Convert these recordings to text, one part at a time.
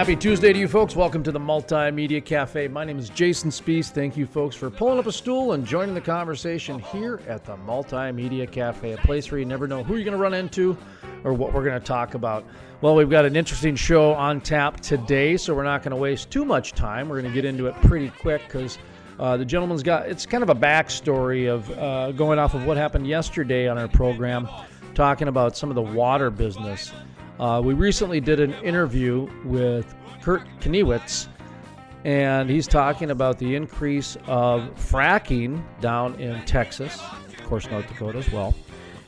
Happy Tuesday to you folks. Welcome to the Multimedia Cafe. My name is Jason Spees. Thank you folks for pulling up a stool and joining the conversation here at the Multimedia Cafe, a place where you never know who you're going to run into or what we're going to talk about. Well, we've got an interesting show on tap today, so we're not going to waste too much time. We're going to get into it pretty quick because uh, the gentleman's got it's kind of a backstory of uh, going off of what happened yesterday on our program, talking about some of the water business. Uh, we recently did an interview with Kurt Kniewitz, and he's talking about the increase of fracking down in Texas, of course, North Dakota as well.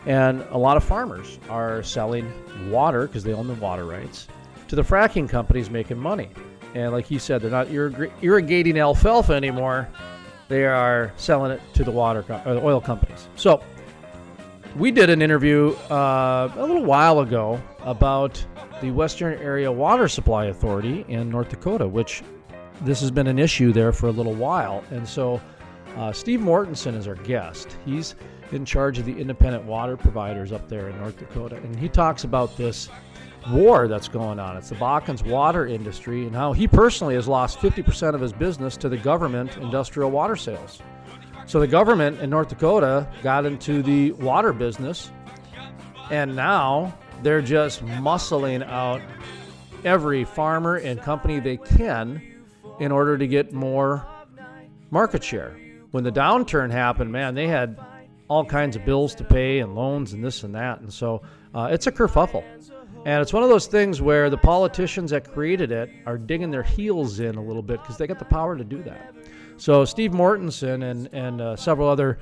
And a lot of farmers are selling water because they own the water rights to the fracking companies making money. And like he said, they're not irrig- irrigating alfalfa anymore. They are selling it to the water or the oil companies. So we did an interview uh, a little while ago about the Western Area Water Supply Authority in North Dakota, which this has been an issue there for a little while. And so uh, Steve Mortenson is our guest. He's in charge of the independent water providers up there in North Dakota. And he talks about this war that's going on. It's the Bakken's water industry and how he personally has lost 50% of his business to the government industrial water sales. So the government in North Dakota got into the water business, and now they're just muscling out every farmer and company they can in order to get more market share. When the downturn happened, man, they had all kinds of bills to pay and loans and this and that, and so uh, it's a kerfuffle. And it's one of those things where the politicians that created it are digging their heels in a little bit because they got the power to do that. So Steve Mortenson and and uh, several other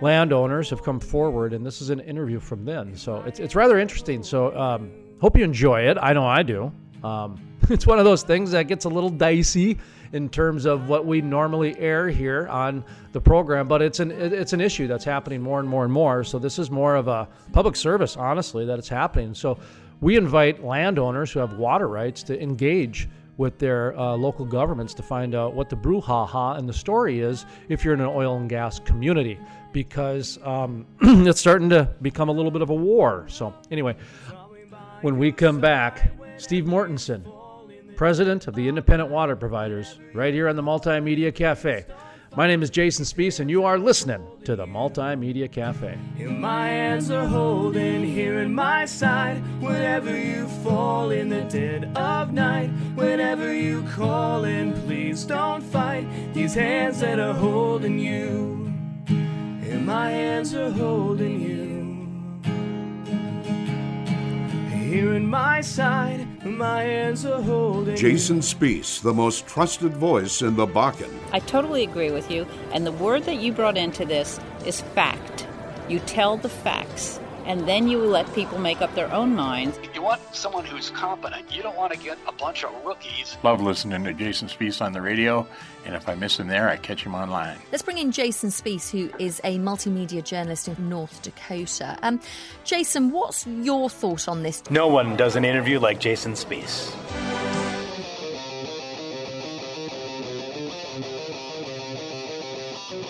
landowners have come forward, and this is an interview from them. So it's it's rather interesting. So um, hope you enjoy it. I know I do. Um, it's one of those things that gets a little dicey in terms of what we normally air here on the program, but it's an it's an issue that's happening more and more and more. So this is more of a public service, honestly, that it's happening. So we invite landowners who have water rights to engage with their uh, local governments to find out what the brouhaha and the story is if you're in an oil and gas community because um, it's starting to become a little bit of a war. So, anyway, when we come back, Steve Mortenson, president of the Independent Water Providers, right here on the Multimedia Cafe. My name is Jason Spees, and you are listening to the Multimedia Cafe. And my hands are holding here in my side. Whenever you fall in the dead of night, whenever you call in, please don't fight. These hands that are holding you, and my hands are holding you. Here in my side, my hands are holding Jason Spees, the most trusted voice in the Bakken. I totally agree with you. And the word that you brought into this is fact. You tell the facts, and then you let people make up their own minds. You want someone who's competent. You don't want to get a bunch of rookies. Love listening to Jason Spees on the radio, and if I miss him there, I catch him online. Let's bring in Jason Spees, who is a multimedia journalist in North Dakota. Um, Jason, what's your thought on this? No one does an interview like Jason Spees.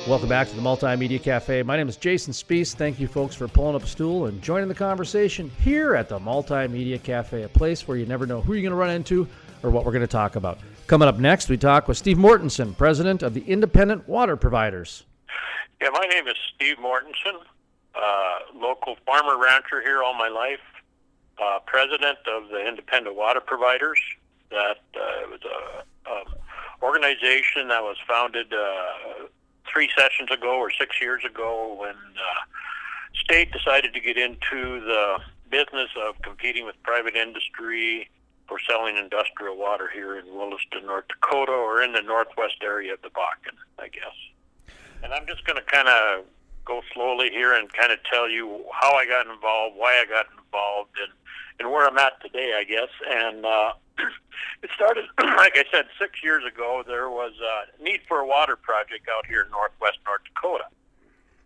Welcome back to the Multimedia Cafe. My name is Jason Spees. Thank you, folks, for pulling up a stool and joining the conversation here at the Multimedia Cafe, a place where you never know who you're going to run into or what we're going to talk about. Coming up next, we talk with Steve Mortenson, president of the Independent Water Providers. Yeah, my name is Steve Mortenson, uh, local farmer rancher here all my life, uh, president of the Independent Water Providers. That uh, was a, a organization that was founded uh, three sessions ago or six years ago when uh, state decided to get into the business of competing with private industry for selling industrial water here in Williston, North Dakota, or in the northwest area of the Bakken, I guess. And I'm just going to kind of go slowly here and kind of tell you how I got involved, why I got involved, and and where I'm at today, I guess. And uh, it started, like I said, six years ago. There was a need for a water project out here in northwest North Dakota,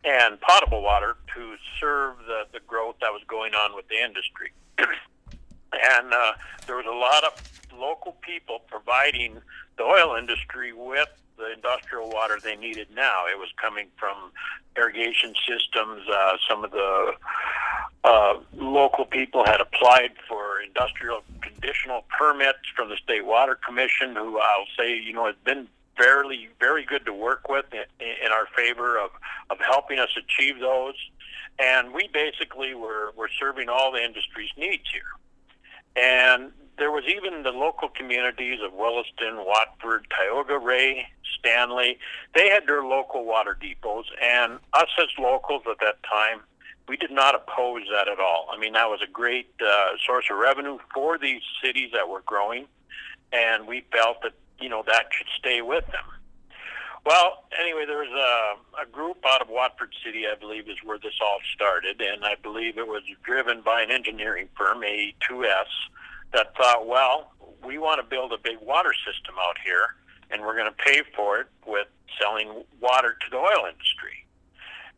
and potable water to serve the the growth that was going on with the industry. and uh, there was a lot of local people providing the oil industry with the industrial water they needed now. It was coming from irrigation systems. Uh, some of the uh, local people had applied for industrial conditional permits from the State Water Commission, who I'll say, you know, has been fairly, very good to work with in, in our favor of, of helping us achieve those. And we basically were, were serving all the industry's needs here. And there was even the local communities of Williston, Watford, Tioga Ray, Stanley. They had their local water depots, and us as locals at that time, we did not oppose that at all. I mean, that was a great uh, source of revenue for these cities that were growing, and we felt that you know that should stay with them. Well, anyway, there was a, a group out of Watford City, I believe, is where this all started, and I believe it was driven by an engineering firm, AE2S that thought, well, we want to build a big water system out here, and we're going to pay for it with selling water to the oil industry.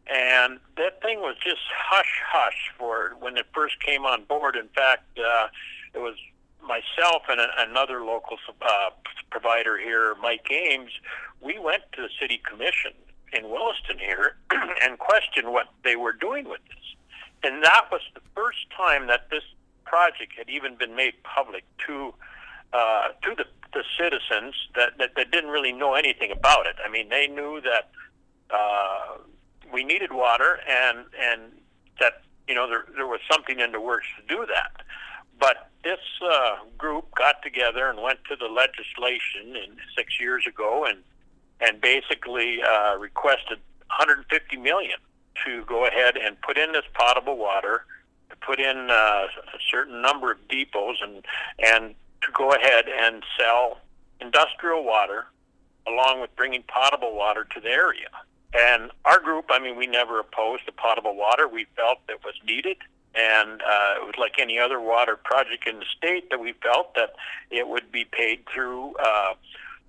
And that thing was just hush hush for when it first came on board. In fact, uh, it was myself and a, another local uh, provider here, Mike Ames. We went to the city commission in Williston here and questioned what they were doing with this. And that was the first time that this project had even been made public to uh, to the, the citizens that, that, that didn't really know anything about it. I mean, they knew that uh, we needed water and and that you know there there was something in the works to do that. But this uh, group got together and went to the legislation in six years ago and and basically uh, requested 150 million to go ahead and put in this potable water put in uh, a certain number of depots and and to go ahead and sell industrial water along with bringing potable water to the area. And our group, I mean, we never opposed the potable water. We felt it was needed. And uh, it was like any other water project in the state that we felt that it would be paid through uh,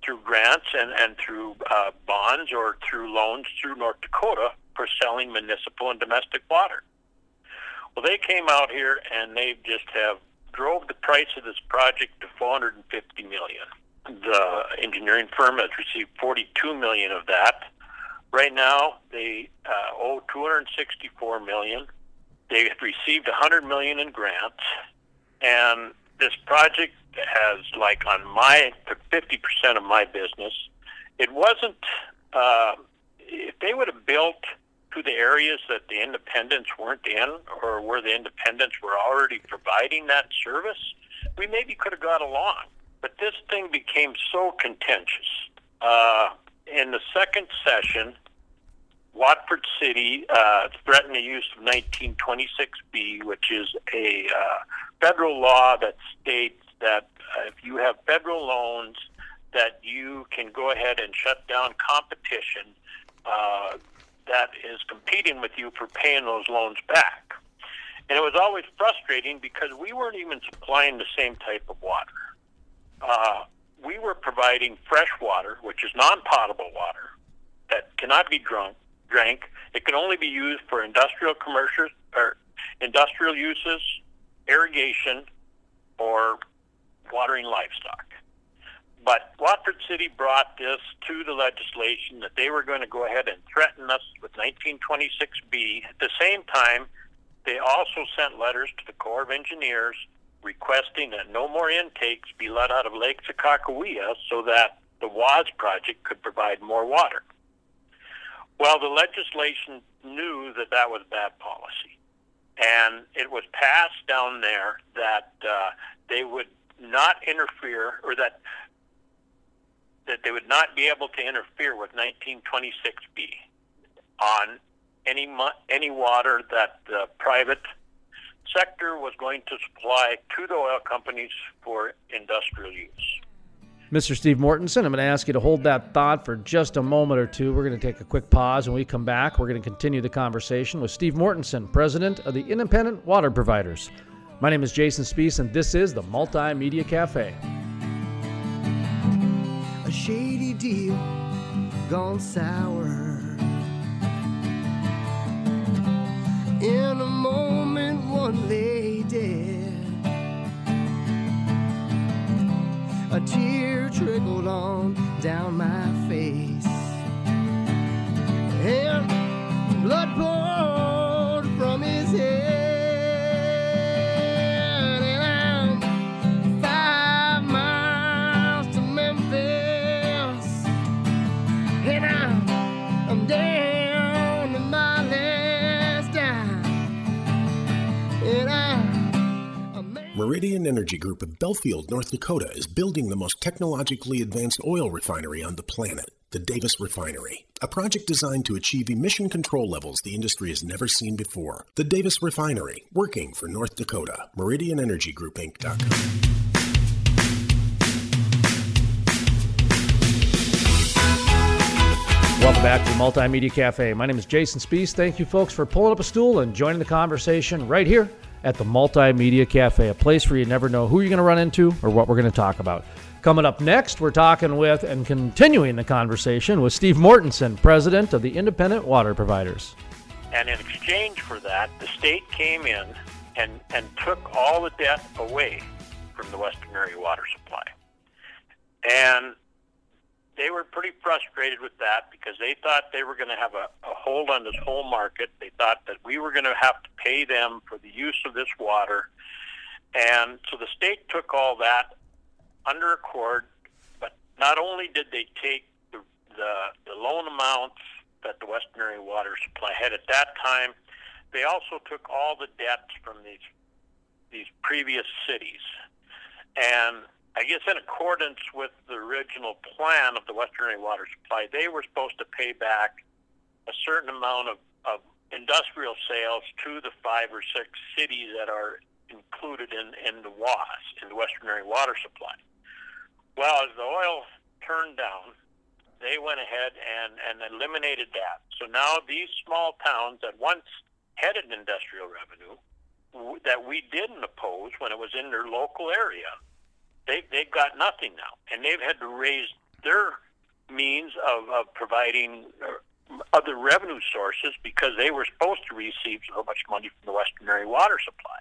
through grants and, and through uh, bonds or through loans through North Dakota for selling municipal and domestic water. Well, they came out here and they just have drove the price of this project to 450 million. The engineering firm has received 42 million of that. Right now, they uh, owe 264 million. They have received 100 million in grants, and this project has like on my 50 percent of my business. It wasn't. Uh, if they would have built to the areas that the independents weren't in or where the independents were already providing that service, we maybe could have got along. But this thing became so contentious. Uh, in the second session, Watford City uh, threatened the use of 1926B, which is a uh, federal law that states that uh, if you have federal loans, that you can go ahead and shut down competition uh, that is competing with you for paying those loans back. And it was always frustrating because we weren't even supplying the same type of water. Uh, we were providing fresh water, which is non-potable water, that cannot be drunk, drank. It can only be used for industrial commercial or industrial uses, irrigation, or watering livestock. But Watford City brought this to the legislation that they were going to go ahead and threaten us with 1926B. At the same time, they also sent letters to the Corps of Engineers requesting that no more intakes be let out of Lake Sakakawea so that the WAS project could provide more water. Well, the legislation knew that that was bad policy. And it was passed down there that uh, they would not interfere, or that that they would not be able to interfere with 1926B on any any water that the private sector was going to supply to the oil companies for industrial use. Mr. Steve Mortenson, I'm going to ask you to hold that thought for just a moment or two. We're going to take a quick pause. When we come back, we're going to continue the conversation with Steve Mortenson, president of the Independent Water Providers. My name is Jason Spees, and this is the Multimedia Cafe. Shady deal gone sour. In a moment, one lay dead. A tear trickled on down my face. And blood poured from his head. Meridian Energy Group of Belfield, North Dakota is building the most technologically advanced oil refinery on the planet, the Davis Refinery. A project designed to achieve emission control levels the industry has never seen before. The Davis Refinery, working for North Dakota. MeridianEnergyGroupInc.com. Welcome back to the Multimedia Cafe. My name is Jason Spees. Thank you, folks, for pulling up a stool and joining the conversation right here at the Multimedia Cafe, a place where you never know who you're going to run into or what we're going to talk about. Coming up next, we're talking with and continuing the conversation with Steve Mortenson, president of the Independent Water Providers. And in exchange for that, the state came in and, and took all the debt away from the Western Area Water Supply. And they were pretty frustrated with that because they thought they were going to have a, a hold on this whole market. They thought that we were going to have to pay them for the use of this water. And so the state took all that under accord, but not only did they take the, the, the loan amounts that the Western Area Water Supply had at that time, they also took all the debts from these these previous cities. And I guess in accordance with the original plan of the Western Area Water Supply, they were supposed to pay back a certain amount of, of industrial sales to the five or six cities that are included in, in the WAS, in the Western Area Water Supply. Well, as the oil turned down, they went ahead and, and eliminated that. So now these small towns that once had an industrial revenue that we didn't oppose when it was in their local area, they, they've got nothing now. And they've had to raise their means of, of providing uh, other revenue sources because they were supposed to receive so much money from the Western Area Water Supply.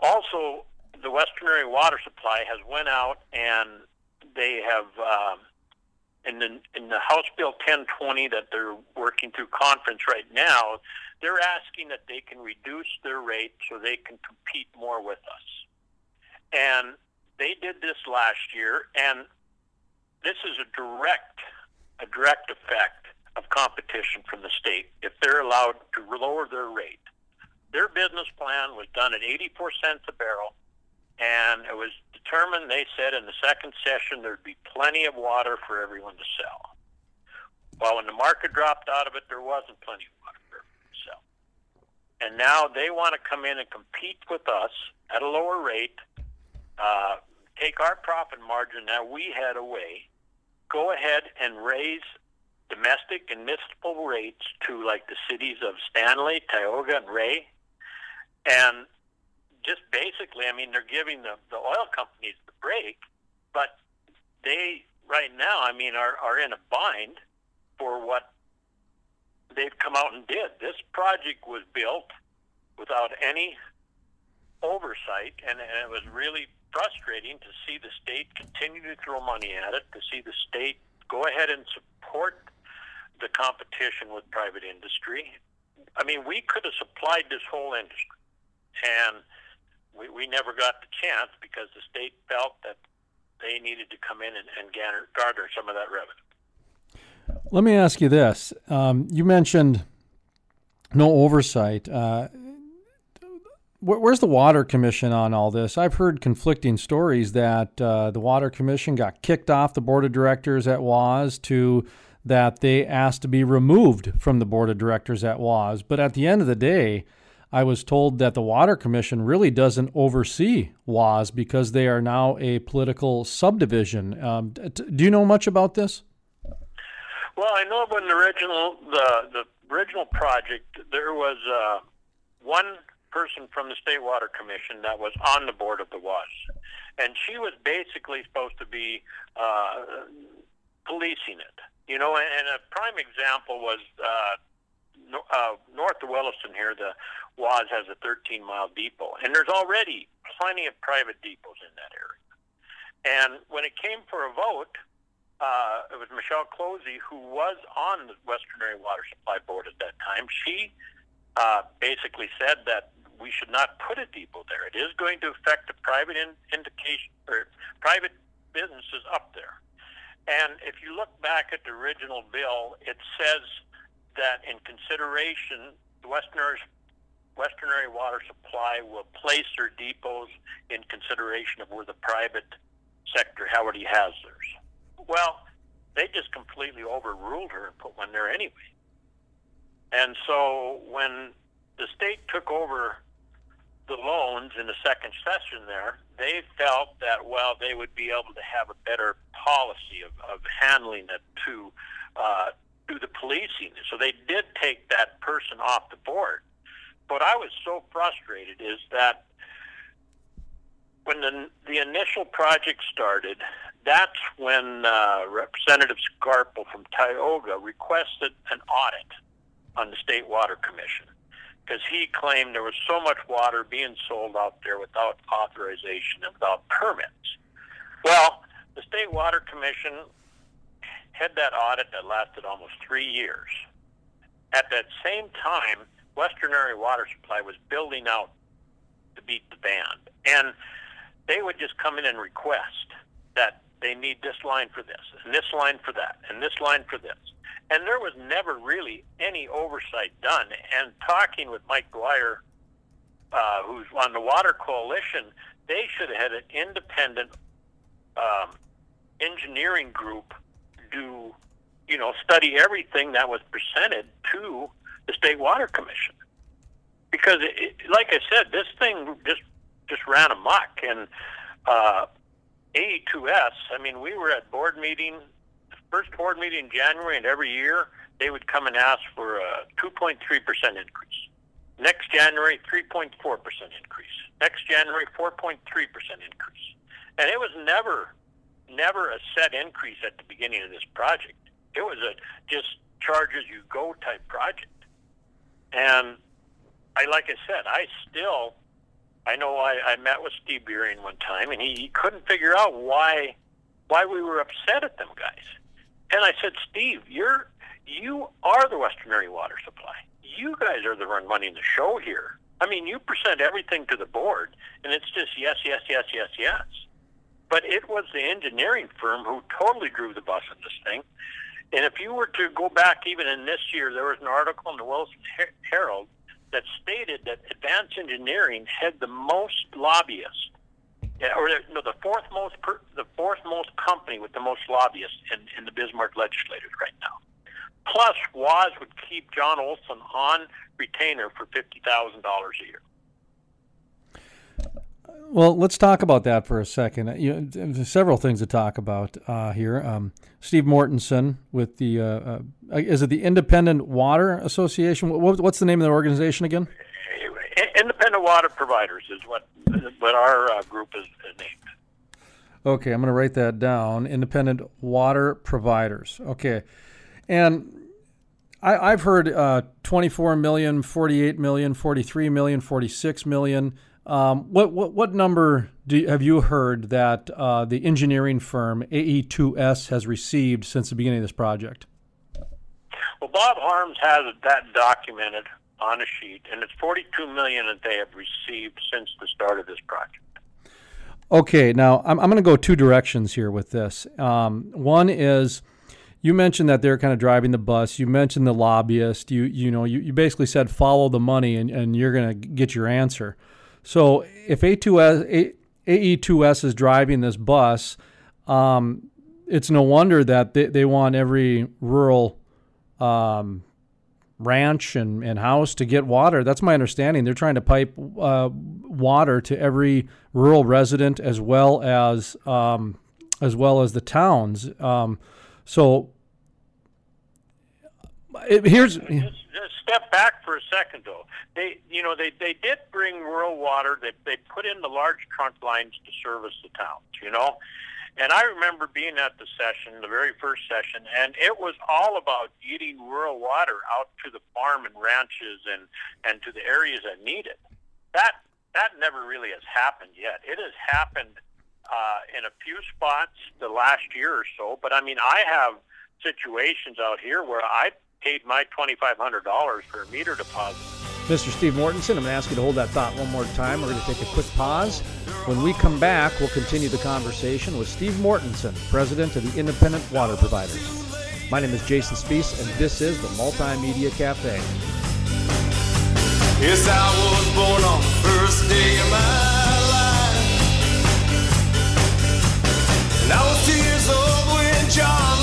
Also, the Western Area Water Supply has went out and they have um, in the in the House Bill 1020 that they're working through conference right now. They're asking that they can reduce their rate so they can compete more with us. And they did this last year, and this is a direct a direct effect of competition from the state if they're allowed to lower their rate. Their business plan was done at 84 cents a barrel, and it was determined, they said, in the second session there'd be plenty of water for everyone to sell. Well, when the market dropped out of it, there wasn't plenty of water for everyone to sell. And now they want to come in and compete with us at a lower rate, uh, take our profit margin that we had away, go ahead and raise domestic and municipal rates to like the cities of Stanley, Tioga, and Ray. And just basically, I mean, they're giving the, the oil companies the break, but they, right now, I mean, are, are in a bind for what they've come out and did. This project was built without any oversight, and, and it was really frustrating to see the state continue to throw money at it, to see the state go ahead and support the competition with private industry. I mean, we could have supplied this whole industry, and we, we never got the chance because the state felt that they needed to come in and, and garner, garner some of that revenue. Let me ask you this. Um, you mentioned no oversight. Uh, where's the Water Commission on all this? I've heard conflicting stories that uh, the Water Commission got kicked off the board of directors at WAS to that they asked to be removed from the board of directors at WAS. But at the end of the day, I was told that the Water Commission really doesn't oversee WAS because they are now a political subdivision. Um, do you know much about this? Well, I know when the original the the original project there was uh, one person from the State Water Commission that was on the board of the WAS. And she was basically supposed to be uh, policing it. You know, and a prime example was uh, no, uh, north of Williston here, the WAS has a 13 mile depot. And there's already plenty of private depots in that area. And when it came for a vote, uh, it was Michelle Closey, who was on the Western Area Water Supply Board at that time. She uh, basically said that we should not put a depot there. It is going to affect the private in, indication or private businesses up there. And if you look back at the original bill, it says that in consideration, the Western Area, Water Supply will place their depots in consideration of where the private sector already has theirs. Well, they just completely overruled her and put one there anyway. And so when the state took over the loans in the second session there, they felt that, well, they would be able to have a better policy of, of handling it to uh, do the policing. So they did take that person off the board. But I was so frustrated is that when the, the initial project started, that's when uh, Representative Skarphol from Tioga requested an audit on the State Water Commission because he claimed there was so much water being sold out there without authorization and without permits. Well, the State Water Commission had that audit that lasted almost three years. At that same time, Western Area Water Supply was building out to beat the band. And they would just come in and request that they need this line for this, and this line for that, and this line for this. And there was never really any oversight done. And talking with Mike Dwyer, uh, who's on the Water Coalition, they should have had an independent um, engineering group do, you know, study everything that was presented to the State Water Commission. Because, it, like I said, this thing just just ran amok, and uh, AE2S. I mean, we were at board meeting, first board meeting in January, and every year they would come and ask for a 2.3% increase. Next January, 3.4% increase. Next January, 4.3% increase. And it was never, never a set increase at the beginning of this project. It was a just charge as you go type project. And I, like I said, I still I know I, I met with Steve Beering one time, and he, he couldn't figure out why why we were upset at them guys. And I said, Steve, you're you are the Western Area Water Supply. You guys are the one running the show here. I mean, you present everything to the board, and it's just yes, yes, yes, yes, yes. But it was the engineering firm who totally drew the bus in this thing. And if you were to go back even in this year, there was an article in the Williston Herald that stated that advanced engineering had the most lobbyists, or no, the fourth most per, the fourth most company with the most lobbyists in, in the Bismarck legislators right now. Plus, WAS would keep John Olson on retainer for fifty thousand dollars a year. Well, let's talk about that for a second. You there's several things to talk about uh, here. Um, Steve Mortenson with the uh, uh, is it the Independent Water Association? What, what's the name of the organization again? Independent Water Providers is what what our uh, group is named. Okay, I'm going to write that down. Independent Water Providers. Okay, and I, have heard uh, 24 million, 48 million, 43 million, 46 million. Um, what, what, what number do, have you heard that uh, the engineering firm AE2S has received since the beginning of this project? Well, Bob Harms has that documented on a sheet, and it's 42 million that they have received since the start of this project. Okay, now I'm, I'm going to go two directions here with this. Um, one is you mentioned that they're kind of driving the bus. You mentioned the lobbyist. You you know you, you basically said follow the money and, and you're going to get your answer. So if A2S, AE2S is driving this bus, um, it's no wonder that they, they want every rural um, ranch and, and house to get water. That's my understanding. They're trying to pipe uh, water to every rural resident as well as um, as well as the towns. Um, so Here's just, just step back for a second, though. They, you know, they they did bring rural water. They they put in the large trunk lines to service the towns. You know, and I remember being at the session, the very first session, and it was all about getting rural water out to the farm and ranches and and to the areas that need it. That that never really has happened yet. It has happened uh, in a few spots the last year or so, but I mean, I have situations out here where I paid my $2,500 for a meter deposit. Mr. Steve Mortenson, I'm going to ask you to hold that thought one more time. We're going to take a quick pause. When we come back, we'll continue the conversation with Steve Mortenson, president of the Independent Water Providers. My name is Jason Spees, and this is the Multimedia Cafe. Yes, I was born on the first day of my life. And I was two years old when John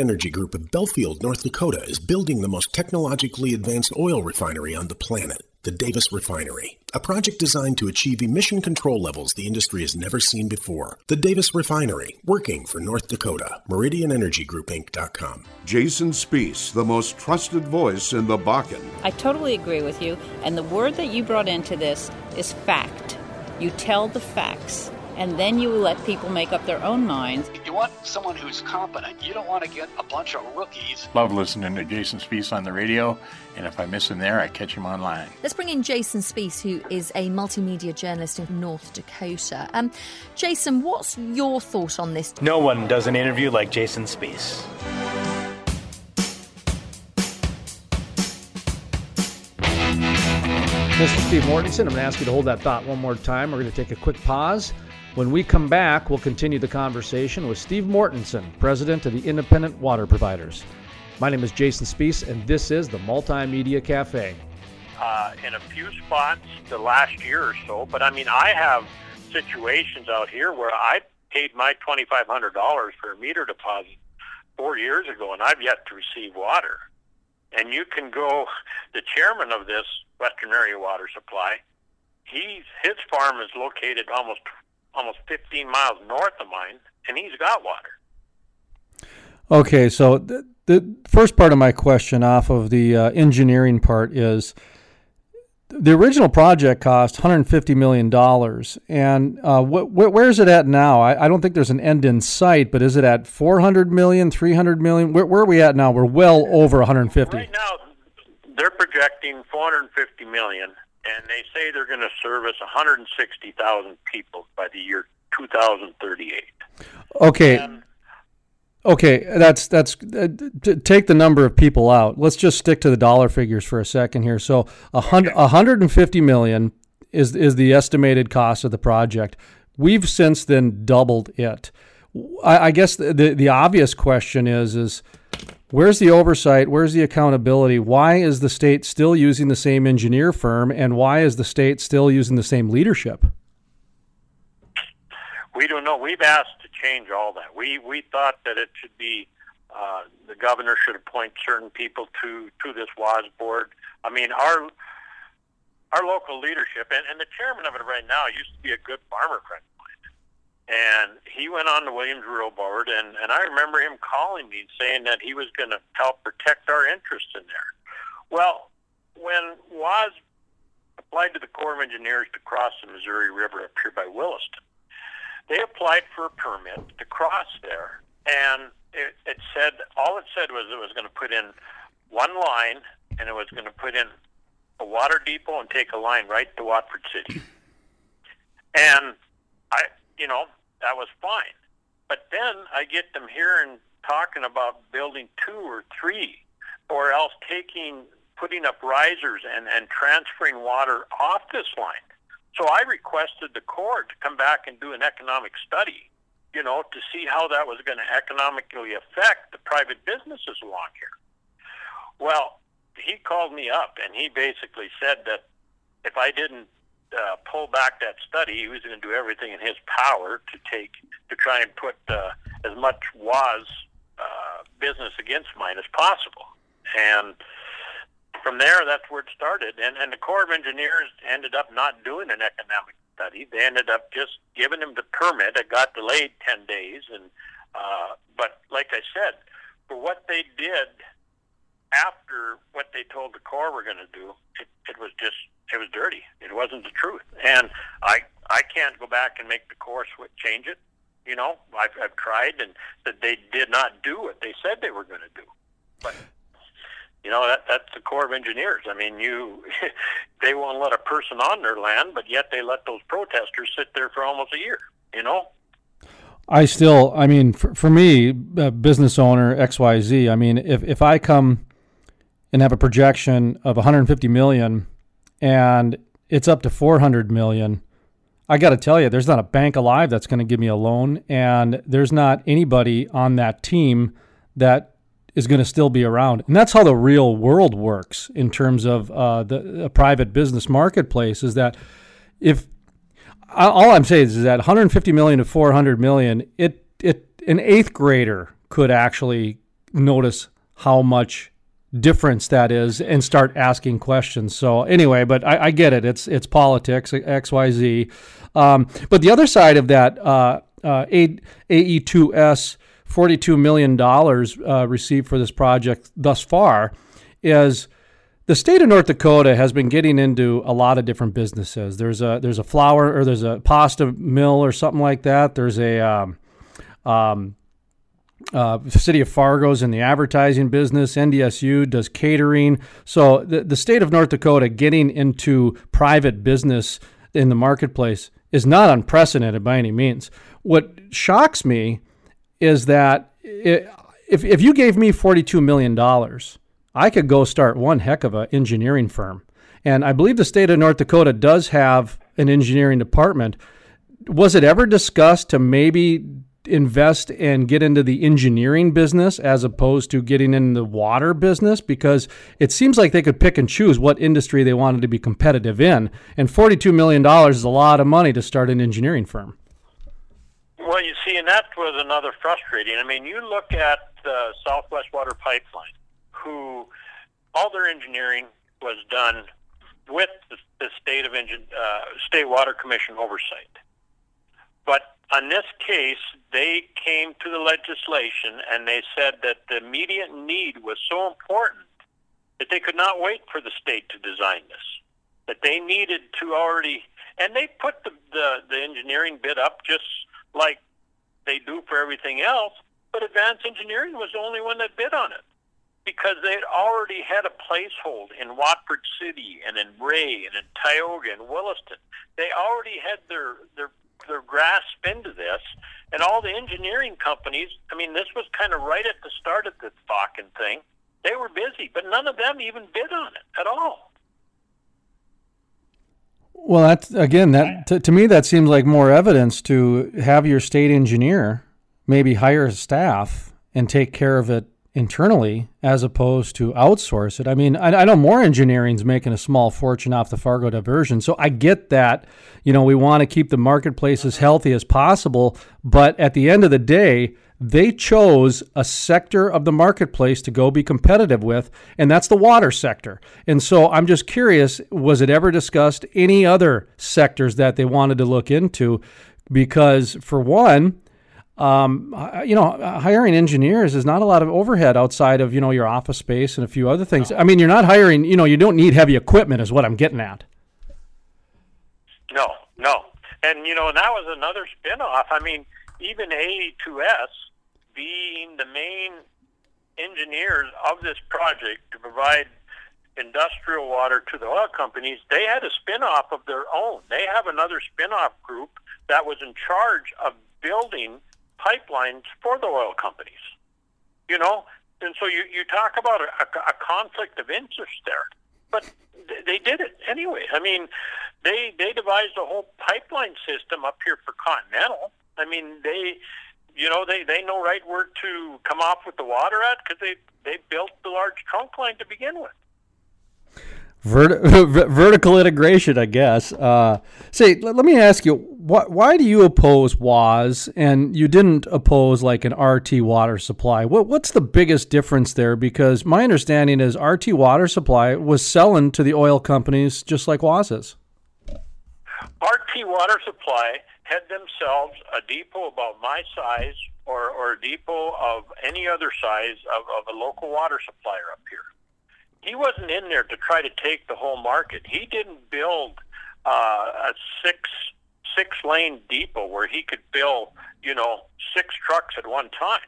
Energy Group of Belfield, North Dakota is building the most technologically advanced oil refinery on the planet, the Davis Refinery. A project designed to achieve emission control levels the industry has never seen before. The Davis Refinery, working for North Dakota. MeridianEnergyGroupInc.com. Jason Spees, the most trusted voice in the Bakken. I totally agree with you. And the word that you brought into this is fact. You tell the facts, and then you let people make up their own minds. You want someone who's competent. You don't want to get a bunch of rookies. Love listening to Jason Spees on the radio, and if I miss him there, I catch him online. Let's bring in Jason Spees, who is a multimedia journalist in North Dakota. Um, Jason, what's your thought on this? No one does an interview like Jason Spees. This is Steve Mortenson, I'm going to ask you to hold that thought one more time. We're going to take a quick pause. When we come back, we'll continue the conversation with Steve Mortenson, president of the Independent Water Providers. My name is Jason Spees, and this is the Multimedia Cafe. uh, in a few spots the last year or so. But I mean, I have situations out here where I paid my twenty five hundred dollars for a meter deposit four years ago, and I've yet to receive water. And you can go. The chairman of this Western Area Water Supply, he's his farm is located almost almost fifteen miles north of mine, and he's got water. Okay, so the, the first part of my question, off of the uh, engineering part, is the original project cost 150 million dollars, and uh, wh- wh- where is it at now? I, I don't think there's an end in sight, but is it at 400 million, 300 million? Where, where are we at now? We're well over 150. Right now, they're projecting 450 million, and they say they're going to service 160,000 people by the year 2038. Okay. Okay, that's that's uh, t- take the number of people out. Let's just stick to the dollar figures for a second here. So a hundred, and fifty million is is the estimated cost of the project. We've since then doubled it. I, I guess the, the the obvious question is is where's the oversight? Where's the accountability? Why is the state still using the same engineer firm, and why is the state still using the same leadership? We don't know. We've asked to change all that. We we thought that it should be uh, the governor should appoint certain people to to this WAS board. I mean, our our local leadership and, and the chairman of it right now used to be a good farmer friend and he went on the Williams Rural Board, and and I remember him calling me saying that he was going to help protect our interests in there. Well, when WAS applied to the Corps of Engineers to cross the Missouri River up here by Williston they applied for a permit to cross there, and it, it said all it said was it was going to put in one line, and it was going to put in a water depot and take a line right to Watford City. And I, you know, that was fine. But then I get them here and talking about building two or three, or else taking, putting up risers and and transferring water off this line. So I requested the Corps to come back and do an economic study, you know, to see how that was going to economically affect the private businesses along here. Well, he called me up and he basically said that if I didn't uh, pull back that study. He was going to do everything in his power to take to try and put uh, as much was uh, business against mine as possible. And from there, that's where it started. And, and the Corps of Engineers ended up not doing an economic study. They ended up just giving him the permit. It got delayed 10 days. And uh, But like I said, for what they did after what they told the Corps were going to do, it, it was just, it was dirty. It wasn't the truth. And I, I can't go back and make the Corps change it. You know, I've, I've tried and that they did not do what they said they were going to do. But you know that that's the Corps of Engineers. I mean, you they won't let a person on their land, but yet they let those protesters sit there for almost a year. You know. I still, I mean, for, for me, uh, business owner X Y Z. I mean, if if I come and have a projection of 150 million, and it's up to 400 million. I got to tell you, there's not a bank alive that's going to give me a loan, and there's not anybody on that team that is going to still be around. And that's how the real world works in terms of uh, the private business marketplace. Is that if all I'm saying is that 150 million to 400 million, it it an eighth grader could actually notice how much difference that is and start asking questions. So anyway, but I, I get it. It's it's politics, X Y Z. Um, but the other side of that, uh, uh, AE2S $42 million uh, received for this project thus far is the state of North Dakota has been getting into a lot of different businesses. There's a there's a flour or there's a pasta mill or something like that. There's a um, um, uh, city of Fargo's in the advertising business. NDSU does catering. So the, the state of North Dakota getting into private business in the marketplace is not unprecedented by any means. What shocks me is that it, if, if you gave me $42 million, I could go start one heck of an engineering firm. And I believe the state of North Dakota does have an engineering department. Was it ever discussed to maybe invest and get into the engineering business as opposed to getting in the water business? Because it seems like they could pick and choose what industry they wanted to be competitive in. And $42 million is a lot of money to start an engineering firm. Well, you see, and that was another frustrating. I mean, you look at the Southwest Water Pipeline, who all their engineering was done with the, the state of engine, uh, state water commission oversight. But on this case, they came to the legislation and they said that the immediate need was so important that they could not wait for the state to design this. That they needed to already, and they put the the, the engineering bid up just like they do for everything else, but Advanced Engineering was the only one that bid on it because they had already had a placehold in Watford City and in Ray and in Tioga and Williston. They already had their their their grasp into this, and all the engineering companies. I mean, this was kind of right at the start of the Bakken thing. They were busy, but none of them even bid on it at all. Well, that's again that to, to me that seems like more evidence to have your state engineer maybe hire a staff and take care of it internally as opposed to outsource it. I mean, I, I know Moore Engineering's making a small fortune off the Fargo diversion, so I get that. You know, we want to keep the marketplace as healthy as possible, but at the end of the day, they chose a sector of the marketplace to go be competitive with, and that's the water sector. And so I'm just curious was it ever discussed any other sectors that they wanted to look into? Because, for one, um, you know, hiring engineers is not a lot of overhead outside of, you know, your office space and a few other things. I mean, you're not hiring, you know, you don't need heavy equipment, is what I'm getting at. No, no. And, you know, and that was another spinoff. I mean, even AE2S being the main engineers of this project to provide industrial water to the oil companies, they had a spinoff of their own. They have another spinoff group that was in charge of building pipelines for the oil companies. You know, and so you, you talk about a, a, conflict of interest there, but they did it anyway. I mean, they they devised a whole pipeline system up here for Continental. I mean, they you know, they, they know right where to come off with the water at because they, they built the large trunk line to begin with. Vert- vertical integration, I guess. Uh, let me ask you, wh- why do you oppose WAS and you didn't oppose like an RT water supply? What, what's the biggest difference there? Because my understanding is RT water supply was selling to the oil companies just like WAS is. RT Water Supply had themselves a depot about my size or, or a depot of any other size of, of a local water supplier up here. He wasn't in there to try to take the whole market. He didn't build uh, a six six lane depot where he could fill you know six trucks at one time.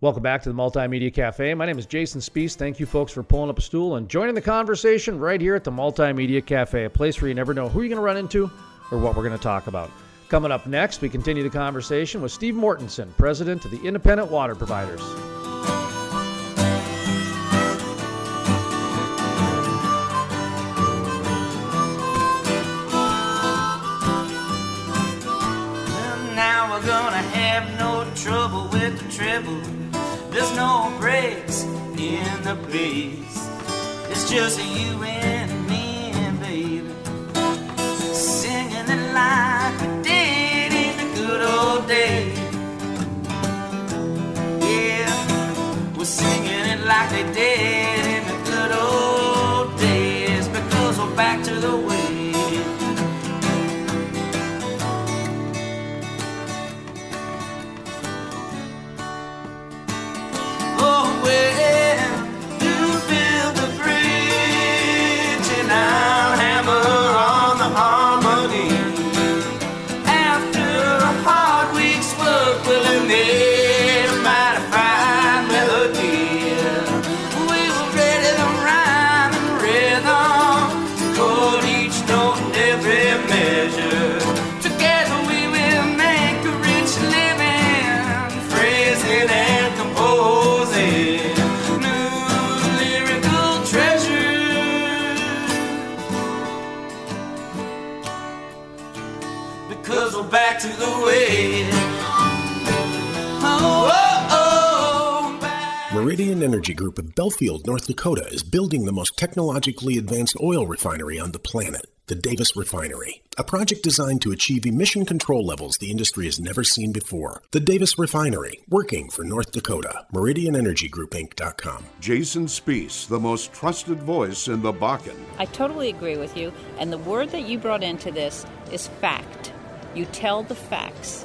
Welcome back to the Multimedia Cafe. My name is Jason Spees. Thank you, folks, for pulling up a stool and joining the conversation right here at the Multimedia Cafe, a place where you never know who you're going to run into or what we're going to talk about. Coming up next, we continue the conversation with Steve Mortenson, president of the Independent Water Providers. Treble. There's no breaks in the bass. It's just you and me, baby, singing it like we did in the good old days. Yeah, we're singing it like they did back. Energy Group of Belfield, North Dakota is building the most technologically advanced oil refinery on the planet, the Davis Refinery. A project designed to achieve emission control levels the industry has never seen before. The Davis Refinery, working for North Dakota. MeridianEnergyGroupInc.com. Jason Spees, the most trusted voice in the Bakken. I totally agree with you. And the word that you brought into this is fact. You tell the facts,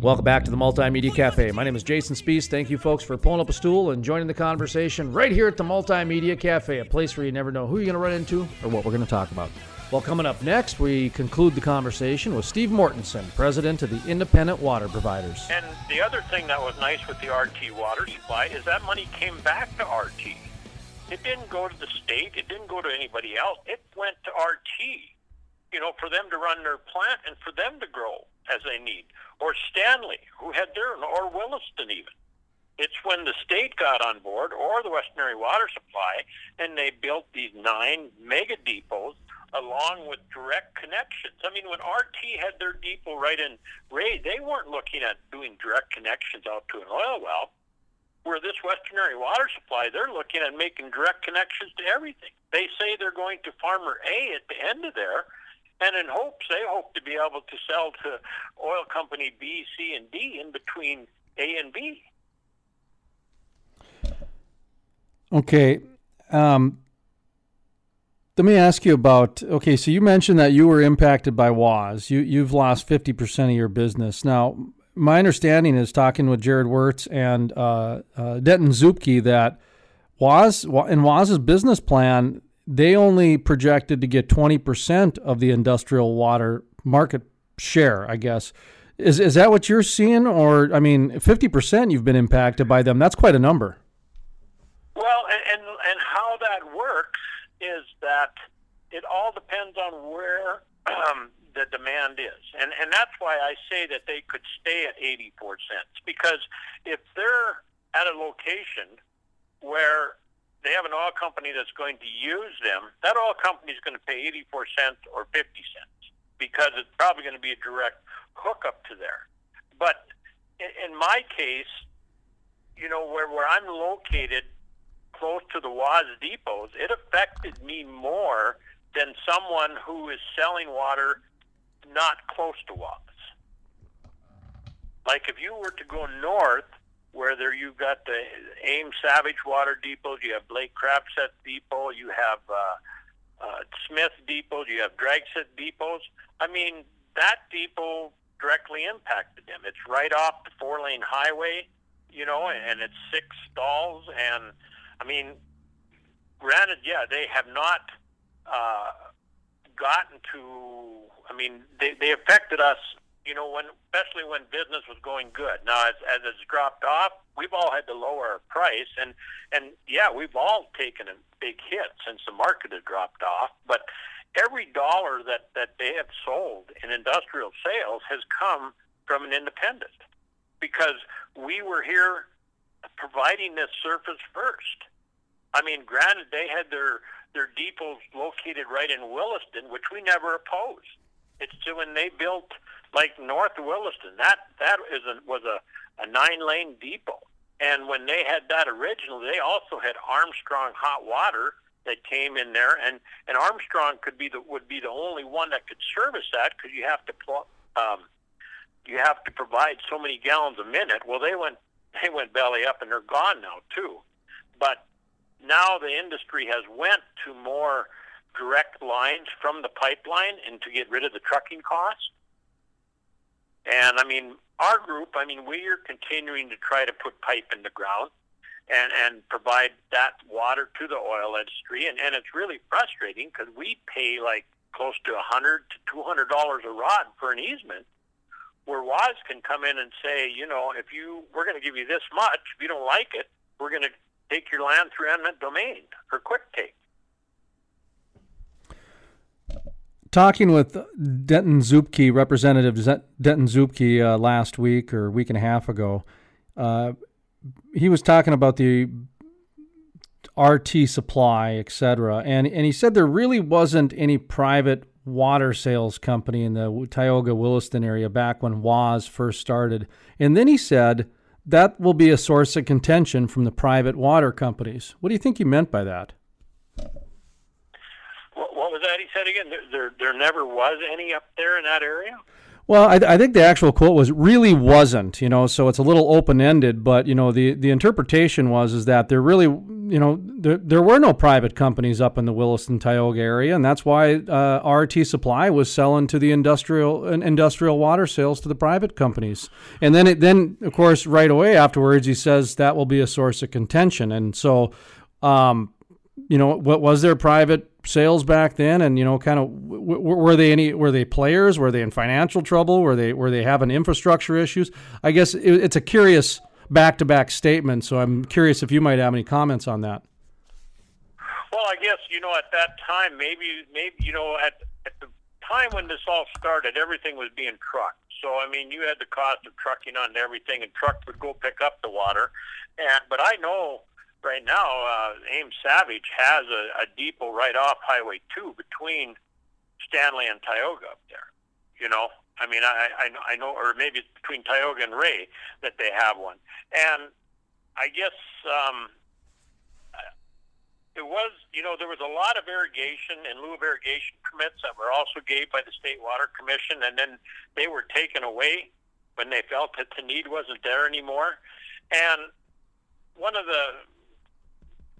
Welcome back to the Multimedia Cafe. My name is Jason Spees. Thank you, folks, for pulling up a stool and joining the conversation right here at the Multimedia Cafe, a place where you never know who you're going to run into or what we're going to talk about. Well, coming up next, we conclude the conversation with Steve Mortenson, president of the Independent Water Providers. And the other thing that was nice with the RT water supply is that money came back to RT. It didn't go to the state. It didn't go to anybody else. It went to RT, you know, for them to run their plant and for them to grow as they need. Or Stanley, who had their, or Williston even. It's when the state got on board, or the Western Area Water Supply, and they built these nine mega depots along with direct connections. I mean, when RT had their depot right in Ray, they weren't looking at doing direct connections out to an oil well. Where this Western Area Water Supply, they're looking at making direct connections to everything. They say they're going to Farmer A at the end of there, and in hopes they hope to be able to sell to oil company B, C, and D in between A and B. Okay. Um, let me ask you about. Okay, so you mentioned that you were impacted by WAS. You you've lost fifty percent of your business. Now, my understanding is talking with Jaret Wirtz and uh, uh, Denton Zubke that WAS in WAS's business plan they only projected to get twenty percent of the industrial water market share. I guess is is that what you're seeing, or I mean, fifty percent you've been impacted by them. That's quite a number. Well, and, and and how that works is that it all depends on where um, the demand is. And and that's why I say that they could stay at 84 cents because if they're at a location where they have an oil company that's going to use them, that oil company is going to pay 84 cents or 50 cents because it's probably going to be a direct hookup to there. But in, my case, you know, where, where I'm located close to the WAS depots, it affected me more than someone who is selling water not close to WAS. Like if you were to go north, where there you've got the Ames Savage Water depots, you have Blake Crabset depot, you have uh, uh, Smith depots, you have Dragset depots. I mean, that depot directly impacted them. It's right off the four lane highway, you know, and it's six stalls. And I mean, granted, yeah, they have not uh, gotten to, I mean, they, they affected us, you know, when especially when business was going good. Now, as, as it's dropped off, we've all had to lower our price. And, and yeah, we've all taken a big hit since the market has dropped off. But every dollar that, that they have sold in industrial sales has come from an independent because we were here providing this service first. I mean, granted, they had their their depots located right in Williston, which we never opposed. It's when they built like North Williston. That that is a, was a, a nine lane depot, and when they had that originally, they also had Armstrong hot water that came in there, and and Armstrong could be the would be the only one that could service that because you have to pl- um, you have to provide so many gallons a minute. Well, they went they went belly up, and they're gone now too. But now the industry has went to more direct lines from the pipeline and to get rid of the trucking costs. And I mean, our group, I mean, we are continuing to try to put pipe in the ground and and provide that water to the oil industry. And and it's really frustrating because we pay like close to a hundred to two hundred dollars a rod for an easement, where WAS can come in and say, you know, if you we're going to give you this much, if you don't like it, we're going to take your land through eminent domain for quick take. Talking with Denton Zubke, Representative Denton Zubke, uh, last week or week and a half ago, uh, he was talking about the RT supply, et cetera, and and he said there really wasn't any private water sales company in the Tioga Williston area back when WAS first started, and then he said that will be a source of contention from the private water companies. What do you think he meant by that? What, what was that he said again? There, there, there never was any up there in that area. Well, I, I, think the actual quote was really wasn't, you know, so it's a little open ended. But you know, the the interpretation was is that there really, you know, there, there were no private companies up in the Williston Tioga area, and that's why uh, RT Supply was selling to the industrial industrial water sales to the private companies. And then it then of course right away afterwards he says that will be a source of contention, and so. Um, you know, what was there private sales back then, and you know, kind of w- were they any were they players? Were they in financial trouble? Were they were they having infrastructure issues? I guess it, it's a curious back to back statement. So I'm curious if you might have any comments on that. Well, I guess you know at that time, maybe maybe you know at at the time when this all started, everything was being trucked. So I mean, you had the cost of trucking on everything, and trucks would go pick up the water. And but I know right now, uh, Ames Savage has a, a depot right off Highway 2 between Stanley and Tioga up there. You know, I mean, I, I, I know, or maybe it's between Tioga and Ray that they have one. And I guess um, it was, you know, there was a lot of irrigation in lieu of irrigation permits that were also gave by the State Water Commission, and then they were taken away when they felt that the need wasn't there anymore. And one of the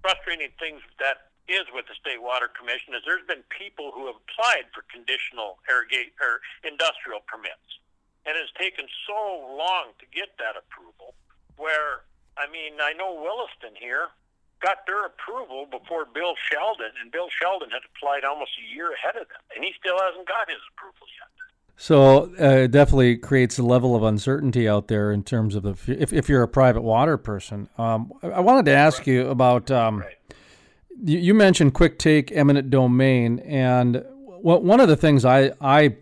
frustrating things that is with the State Water Commission is there's been people who have applied for conditional irrigate or industrial permits, and it's taken so long to get that approval. Where I mean, I know Williston here got their approval before Bill Sheldon, and Bill Sheldon had applied almost a year ahead of them, and he still hasn't got his approval yet. So uh, it definitely creates a level of uncertainty out there in terms of the if, if you're a private water person. Um, I wanted to ask right. you about um, right. you, you, mentioned quick take eminent domain, and one of the things I I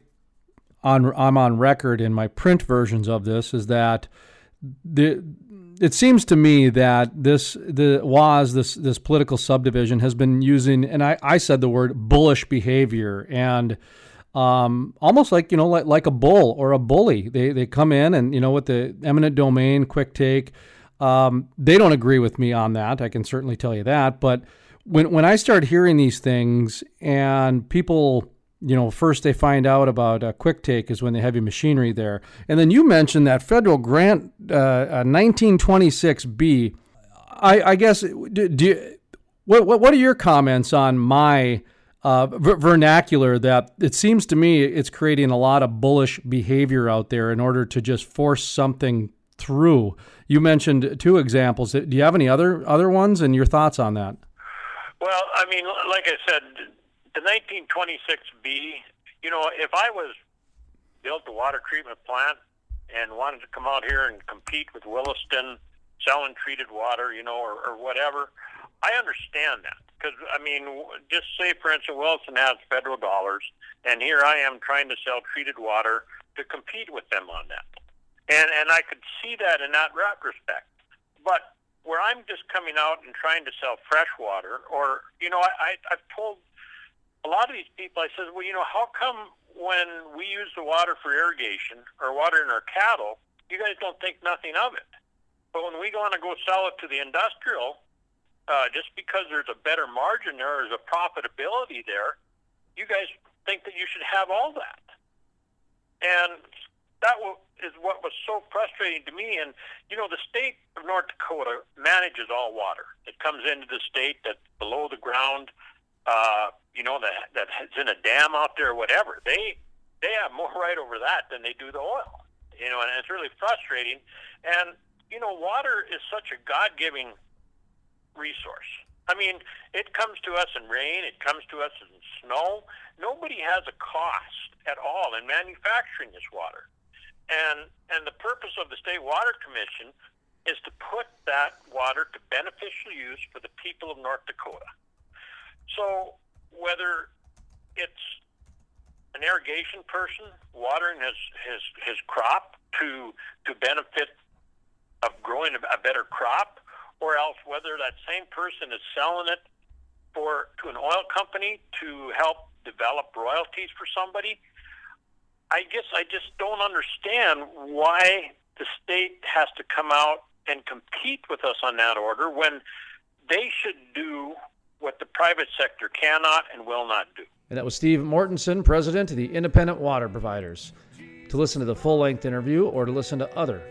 on I'm on record in my print versions of this is that the it seems to me that this the was this this political subdivision has been using and I, I said the word bullish behavior and um, almost like you know like, like a bull or a bully they they come in and you know with the eminent domain quick take um, they don't agree with me on that I can certainly tell you that but when when I start hearing these things and people you know, first they find out about quick take is when they have your machinery there. And then you mentioned that federal grant uh, 1926B. I, I guess, do, do you, what, what, what are your comments on my uh, vernacular that it seems to me it's creating a lot of bullish behavior out there in order to just force something through? You mentioned two examples. Do you have any other other ones and your thoughts on that? Well, I mean, like I said, the 1926B, you know, if I was built a water treatment plant and wanted to come out here and compete with Williston selling treated water, you know, or, or whatever, I understand that. Because, I mean, just say, for instance, Williston has federal dollars, and here I am trying to sell treated water to compete with them on that. And, and I could see that in that retrospect. But where I'm just coming out and trying to sell fresh water, or, you know, I, I, I've told a lot of these people, I said, well, you know, how come when we use the water for irrigation or water in our cattle, you guys don't think nothing of it? But when we want to go sell it to the industrial, uh, just because there's a better margin there, there's a profitability there, you guys think that you should have all that. And that is what was so frustrating to me. And, you know, the state of North Dakota manages all water. It comes into the state that's below the ground uh, you know, that that's in a dam out there, or whatever. They they have more right over that than they do the oil. You know, and it's really frustrating. And you know, water is such a God-giving resource. I mean, it comes to us in rain, it comes to us in snow. Nobody has a cost at all in manufacturing this water. And and the purpose of the State Water Commission is to put that water to beneficial use for the people of North Dakota. So whether it's an irrigation person watering his his his crop to to benefit of growing a better crop, or else whether that same person is selling it for to an oil company to help develop royalties for somebody. I guess I just don't understand why the state has to come out and compete with us on that order when they should do what the private sector cannot and will not do. And that was Steve Mortenson, president of the Independent Water Providers. To listen to the full length interview or to listen to other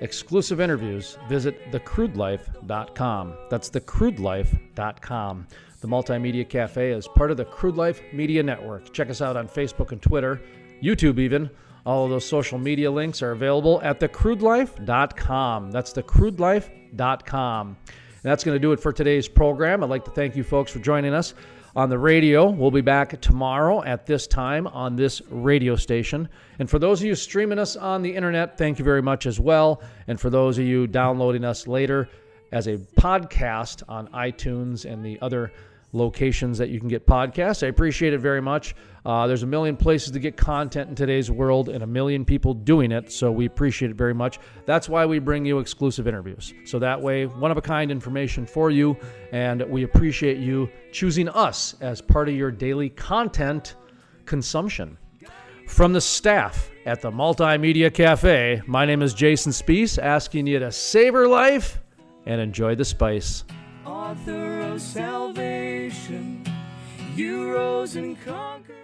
exclusive interviews, visit thecrudelife.com. That's thecrudelife.com. The Multimedia Cafe is part of the Crude Life Media Network. Check us out on Facebook and Twitter, YouTube even. All of those social media links are available at thecrudelife.com. That's thecrudelife.com. And that's going to do it for today's program. I'd like to thank you folks for joining us on the radio. We'll be back tomorrow at this time on this radio station. And for those of you streaming us on the internet, thank you very much as well. And for those of you downloading us later as a podcast on iTunes and the other locations that you can get podcasts. I appreciate it very much. Uh, there's a million places to get content in today's world and a million people doing it, so we appreciate it very much. That's why we bring you exclusive interviews. So that way, one of a kind information for you, and we appreciate you choosing us as part of your daily content consumption. From the staff at the Multimedia Cafe, my name is Jason Spees, asking you to savor life and enjoy the spice author of salvation. You rose and conquered.